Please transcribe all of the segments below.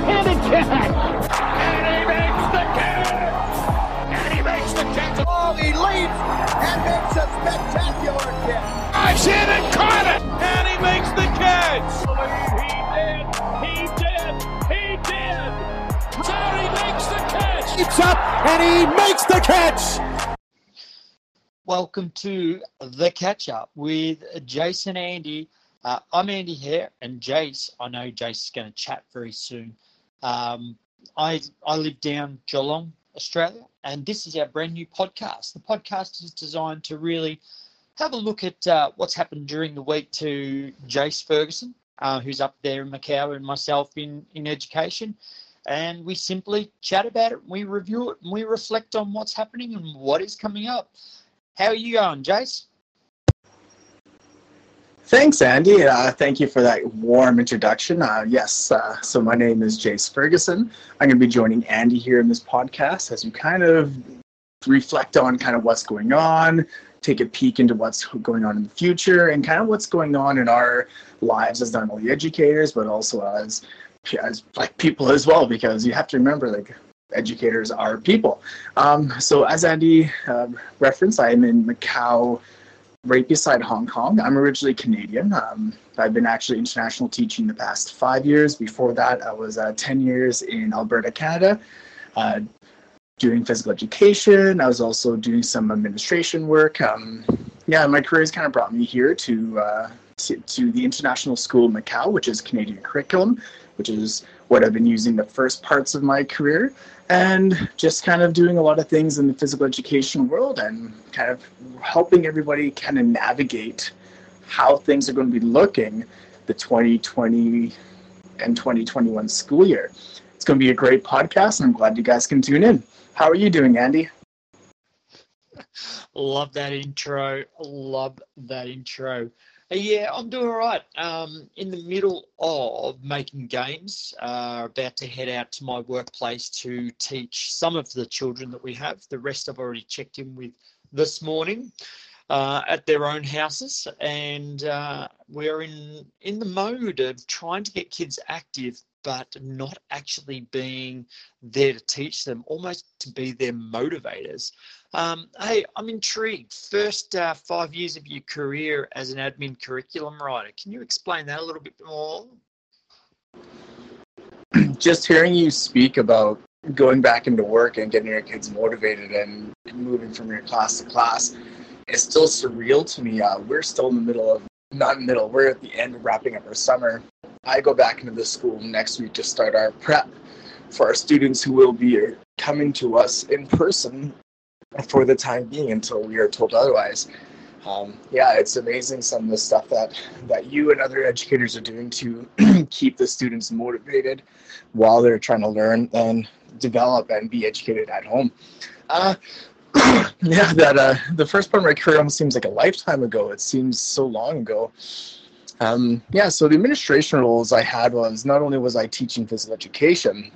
barehanded catch. And he makes the catch. And he makes the catch. Oh, he leaps and makes a spectacular catch. Dives in and caught it. And he makes the catch. He did. He did. He did. Terry makes the catch. Leaps up and he makes the catch. Welcome to the catch up with Jace and Andy. Uh, I'm Andy here, and Jace. I know Jace is going to chat very soon. Um, I I live down Geelong, Australia, and this is our brand new podcast. The podcast is designed to really have a look at uh, what's happened during the week to Jace Ferguson, uh, who's up there in Macau, and myself in in education. And we simply chat about it, we review it, and we reflect on what's happening and what is coming up. How are you going, Jace? Thanks, Andy. Uh, thank you for that warm introduction. Uh, yes, uh, so my name is Jace Ferguson. I'm going to be joining Andy here in this podcast as we kind of reflect on kind of what's going on, take a peek into what's going on in the future, and kind of what's going on in our lives as not only educators but also as as like people as well. Because you have to remember, like educators are people. Um, so as Andy uh, referenced, I am in Macau right beside Hong Kong. I'm originally Canadian. Um, I've been actually international teaching the past five years. Before that, I was uh, 10 years in Alberta, Canada, uh, doing physical education. I was also doing some administration work. Um, yeah, my career has kind of brought me here to, uh, to, to the International School Macau, which is Canadian curriculum, which is what I've been using the first parts of my career and just kind of doing a lot of things in the physical education world and kind of helping everybody kind of navigate how things are going to be looking the 2020 and 2021 school year. It's going to be a great podcast, and I'm glad you guys can tune in. How are you doing, Andy? Love that intro. Love that intro. Yeah, I'm doing all right. Um, in the middle of making games, uh, about to head out to my workplace to teach some of the children that we have. The rest I've already checked in with this morning uh, at their own houses, and uh, we're in in the mode of trying to get kids active, but not actually being there to teach them, almost to be their motivators. Um, hey, I'm intrigued. First uh, five years of your career as an admin curriculum writer, can you explain that a little bit more? Just hearing you speak about going back into work and getting your kids motivated and moving from your class to class is still surreal to me. Uh, we're still in the middle of, not middle, we're at the end of wrapping up our summer. I go back into the school next week to start our prep for our students who will be coming to us in person for the time being until we are told otherwise. Um, yeah, it's amazing some of the stuff that, that you and other educators are doing to keep the students motivated while they're trying to learn and develop and be educated at home. Uh, yeah, that uh, the first part of my career almost seems like a lifetime ago. It seems so long ago. Um, yeah, so the administration roles I had was not only was I teaching physical education,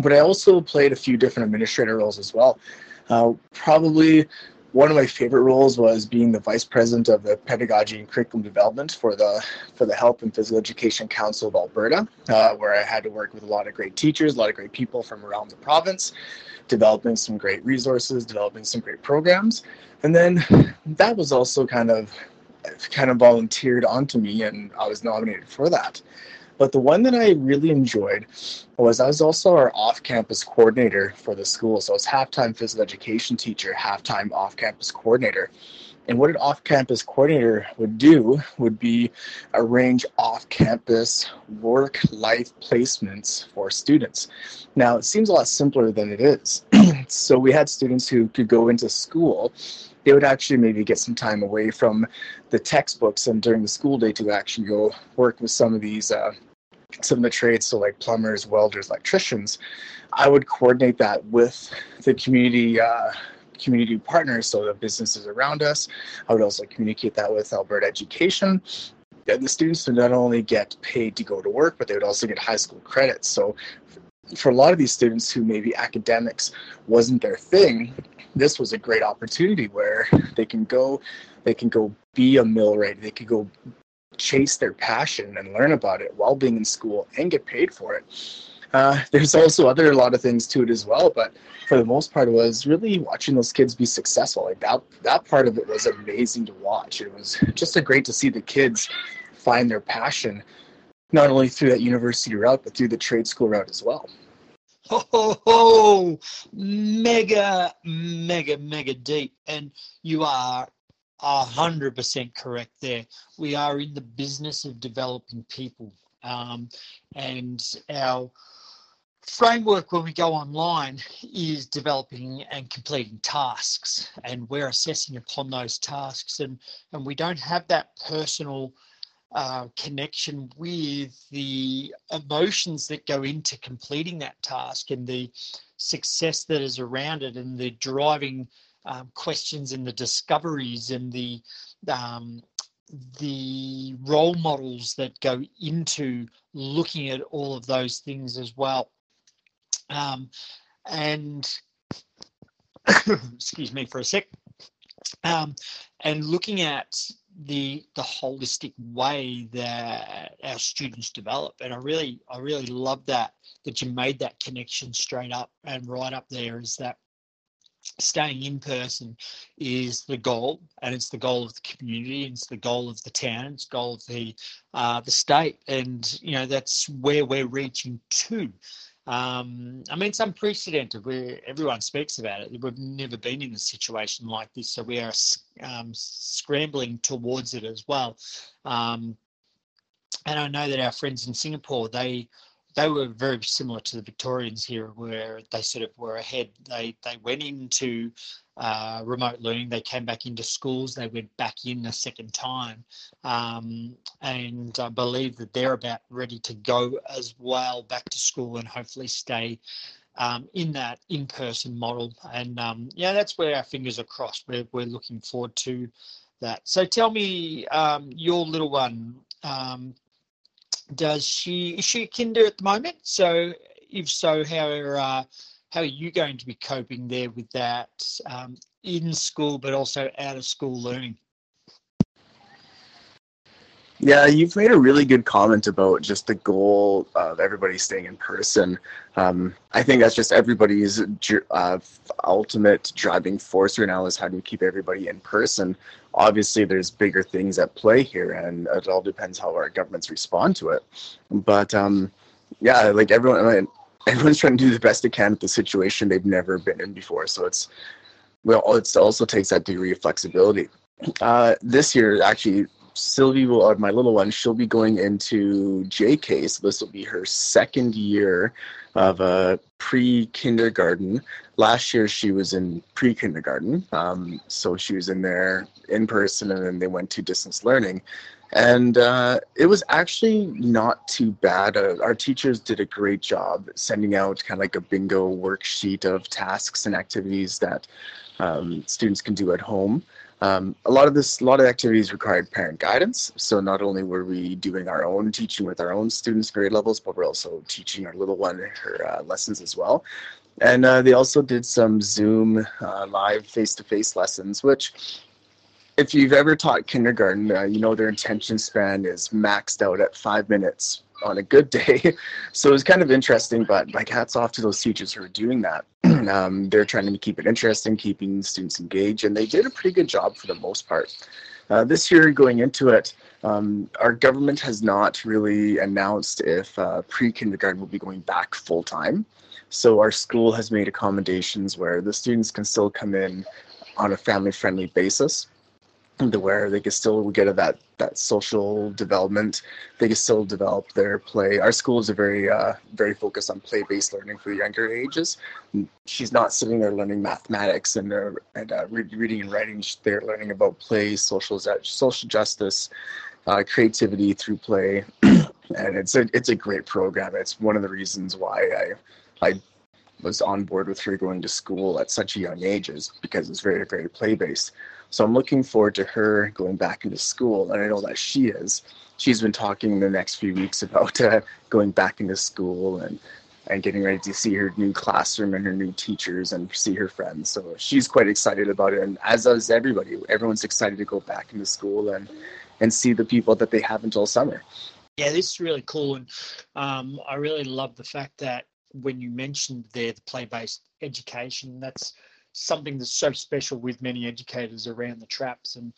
but I also played a few different administrator roles as well. Uh, probably one of my favorite roles was being the vice president of the pedagogy and curriculum development for the for the Health and Physical Education Council of Alberta, uh, where I had to work with a lot of great teachers, a lot of great people from around the province, developing some great resources, developing some great programs, and then that was also kind of kind of volunteered onto me, and I was nominated for that. But the one that I really enjoyed was I was also our off-campus coordinator for the school. So I was half-time physical education teacher, half-time off-campus coordinator. And what an off-campus coordinator would do would be arrange off-campus work-life placements for students. Now it seems a lot simpler than it is. so we had students who could go into school they would actually maybe get some time away from the textbooks and during the school day to actually go work with some of these uh, some of the trades, so like plumbers, welders, electricians, I would coordinate that with the community uh, community partners, so the businesses around us. I would also communicate that with Alberta Education. And the students would not only get paid to go to work, but they would also get high school credits. So for a lot of these students who maybe academics wasn't their thing, this was a great opportunity where they can go, they can go be a millwright, they could go chase their passion and learn about it while being in school and get paid for it. Uh, there's also other a lot of things to it as well, but for the most part, it was really watching those kids be successful. Like that, that part of it was amazing to watch. It was just a great to see the kids find their passion, not only through that university route, but through the trade school route as well. Oh, oh, mega, mega, mega deep. And you are a hundred percent correct there. We are in the business of developing people. Um, and our framework when we go online is developing and completing tasks and we're assessing upon those tasks and and we don't have that personal uh, connection with the emotions that go into completing that task and the success that is around it and the driving um, questions and the discoveries and the um, the role models that go into looking at all of those things as well. Um, and excuse me for a sec. Um, and looking at the the holistic way that our students develop and i really i really love that that you made that connection straight up and right up there is that staying in person is the goal and it's the goal of the community it's the goal of the town it's the goal of the uh, the state and you know that's where we're reaching to um, I mean, it's unprecedented. Where everyone speaks about it. We've never been in a situation like this, so we are um, scrambling towards it as well. Um, and I know that our friends in Singapore, they they were very similar to the Victorians here, where they sort of were ahead. They they went into uh, remote learning. They came back into schools. They went back in a second time, um, and I believe that they're about ready to go as well back to school and hopefully stay um, in that in-person model. And um, yeah, that's where our fingers are crossed. We're we're looking forward to that. So tell me, um, your little one. Um, does she is she a kinder at the moment? So if so, how are uh, how are you going to be coping there with that um, in school, but also out of school learning? Yeah, you've made a really good comment about just the goal of everybody staying in person. Um, I think that's just everybody's uh, ultimate driving force right now is how do you keep everybody in person. Obviously, there's bigger things at play here, and it all depends how our governments respond to it. But um, yeah, like everyone, I mean, everyone's trying to do the best they can with the situation they've never been in before. So it's well, it also takes that degree of flexibility. Uh, this year, actually, Sylvie will, or my little one, she'll be going into JK, so this will be her second year of uh, pre-kindergarten. Last year she was in pre-kindergarten, um, so she was in there in person, and then they went to distance learning. And uh, it was actually not too bad. Uh, our teachers did a great job sending out kind of like a bingo worksheet of tasks and activities that um, students can do at home. Um, a lot of this, a lot of activities required parent guidance. So not only were we doing our own teaching with our own students' grade levels, but we're also teaching our little one her uh, lessons as well. And uh, they also did some Zoom uh, live face-to-face lessons, which if you've ever taught kindergarten, uh, you know their attention span is maxed out at five minutes on a good day. so it was kind of interesting, but like hats off to those teachers who are doing that. um, they're trying to keep it interesting, keeping students engaged, and they did a pretty good job for the most part. Uh, this year, going into it, um, our government has not really announced if uh, pre-kindergarten will be going back full time. So our school has made accommodations where the students can still come in on a family-friendly basis where they can still get that that social development. They can still develop their play. Our school is a very uh, very focused on play based learning for younger ages. She's not sitting there learning mathematics and uh, and uh, reading and writing. They're learning about play, social social justice, uh, creativity through play, and it's a it's a great program. It's one of the reasons why I I was on board with her going to school at such a young ages is because it's very very play based. So I'm looking forward to her going back into school, and I know that she is. She's been talking the next few weeks about uh, going back into school and and getting ready to see her new classroom and her new teachers and see her friends. So she's quite excited about it, and as does everybody. Everyone's excited to go back into school and and see the people that they have until summer. Yeah, this is really cool, and um, I really love the fact that when you mentioned there the play-based education, that's something that's so special with many educators around the traps, and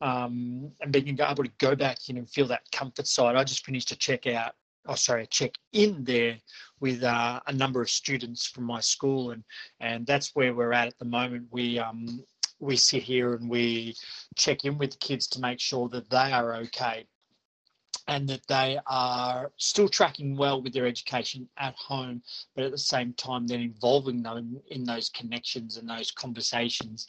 um, and being able to go back in and feel that comfort side. I just finished a check out, oh sorry, a check in there with uh, a number of students from my school, and and that's where we're at at the moment. We um, we sit here and we check in with the kids to make sure that they are okay and that they are still tracking well with their education at home, but at the same time, then involving them in those connections and those conversations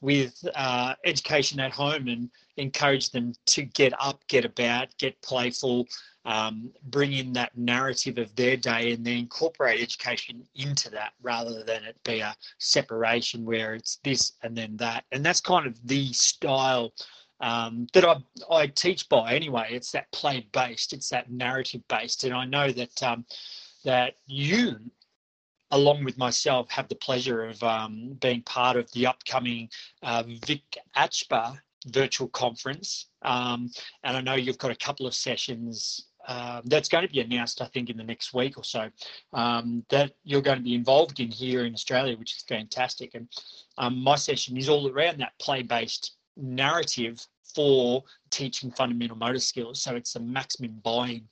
with uh, education at home and encourage them to get up, get about, get playful, um, bring in that narrative of their day and then incorporate education into that rather than it be a separation where it's this and then that. And that's kind of the style um, that I, I teach by anyway. It's that play based, it's that narrative based, and I know that um, that you, along with myself, have the pleasure of um, being part of the upcoming uh, Vic ACHPER virtual conference, um, and I know you've got a couple of sessions. Uh, that's going to be announced, I think, in the next week or so. Um, that you're going to be involved in here in Australia, which is fantastic. And um, my session is all around that play-based narrative for teaching fundamental motor skills. So it's a maximum buy-in.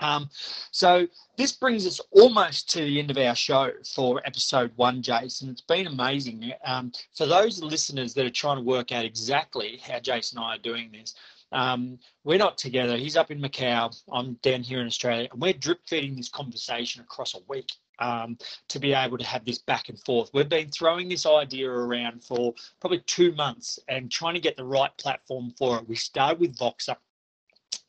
Um, so this brings us almost to the end of our show for episode one, Jason. It's been amazing. Um, for those listeners that are trying to work out exactly how Jason and I are doing this, um, we're not together. He's up in Macau. I'm down here in Australia, and we're drip feeding this conversation across a week um, to be able to have this back and forth. We've been throwing this idea around for probably two months and trying to get the right platform for it. We started with Voxer.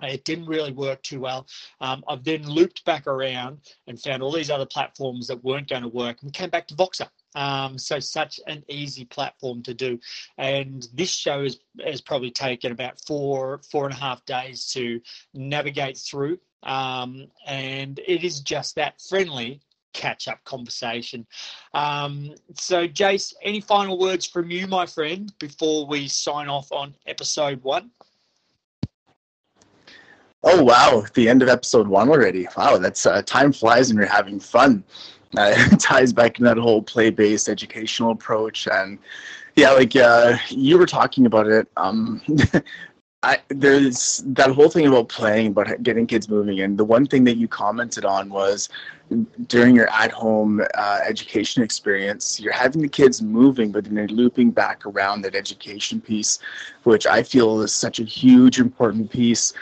It didn't really work too well. Um, I've then looped back around and found all these other platforms that weren't going to work and came back to Voxer. Um, so such an easy platform to do. And this show has, has probably taken about four, four and a half days to navigate through. Um, and it is just that friendly catch up conversation. Um, so, Jace, any final words from you, my friend, before we sign off on episode one? Oh wow! The end of episode one already. Wow, that's uh, time flies and you're having fun. Uh, it ties back in that whole play-based educational approach, and yeah, like uh, you were talking about it. Um, I, there's that whole thing about playing, about getting kids moving, and the one thing that you commented on was during your at-home uh, education experience, you're having the kids moving, but then they're looping back around that education piece, which I feel is such a huge important piece.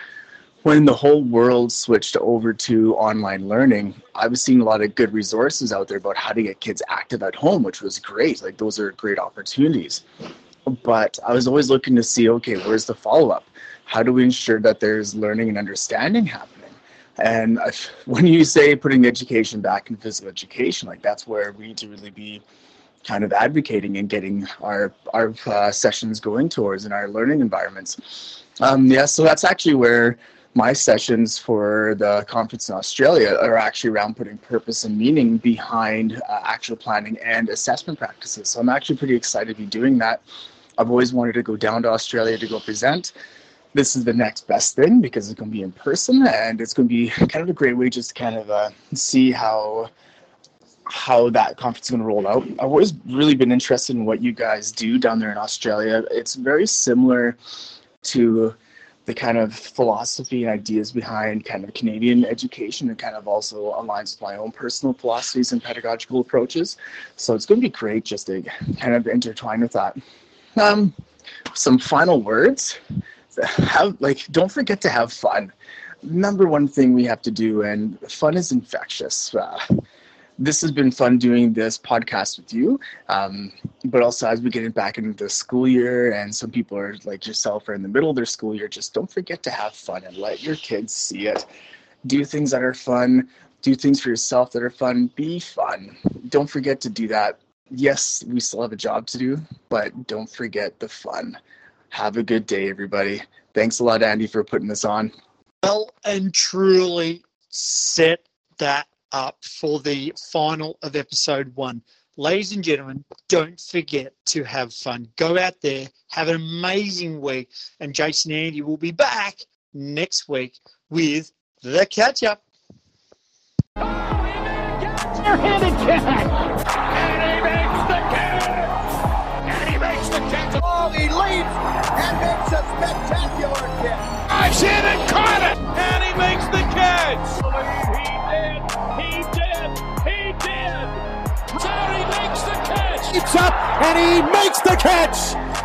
When the whole world switched over to online learning, I was seeing a lot of good resources out there about how to get kids active at home, which was great. Like those are great opportunities. But I was always looking to see, okay, where's the follow-up? How do we ensure that there's learning and understanding happening? And when you say putting education back in physical education, like that's where we need to really be kind of advocating and getting our our uh, sessions going towards in our learning environments. Um, yeah, so that's actually where my sessions for the conference in Australia are actually around putting purpose and meaning behind uh, actual planning and assessment practices. So I'm actually pretty excited to be doing that. I've always wanted to go down to Australia to go present this is the next best thing because it's going to be in person and it's going to be kind of a great way just to kind of uh, see how how that conference is going to roll out. I've always really been interested in what you guys do down there in Australia. It's very similar to the kind of philosophy and ideas behind kind of Canadian education and kind of also aligns with my own personal philosophies and pedagogical approaches. So it's going to be great just to kind of intertwine with that. Um, some final words have like don't forget to have fun. Number one thing we have to do and fun is infectious. Uh, this has been fun doing this podcast with you um, but also as we get it back into the school year and some people are like yourself are in the middle of their school year just don't forget to have fun and let your kids see it. Do things that are fun. Do things for yourself that are fun. Be fun. Don't forget to do that. Yes we still have a job to do but don't forget the fun have a good day, everybody. Thanks a lot, Andy, for putting this on. Well and truly set that up for the final of episode one. Ladies and gentlemen, don't forget to have fun. Go out there, have an amazing week, and Jason and Andy will be back next week with the catch up. Underhanded catch. And he makes the catch. And he makes the catch. Oh, he leaps and makes a spectacular catch. Dives in and caught it. And he makes the catch. He did. He did. He did. Terry makes the catch. Leaps up and he makes the catch.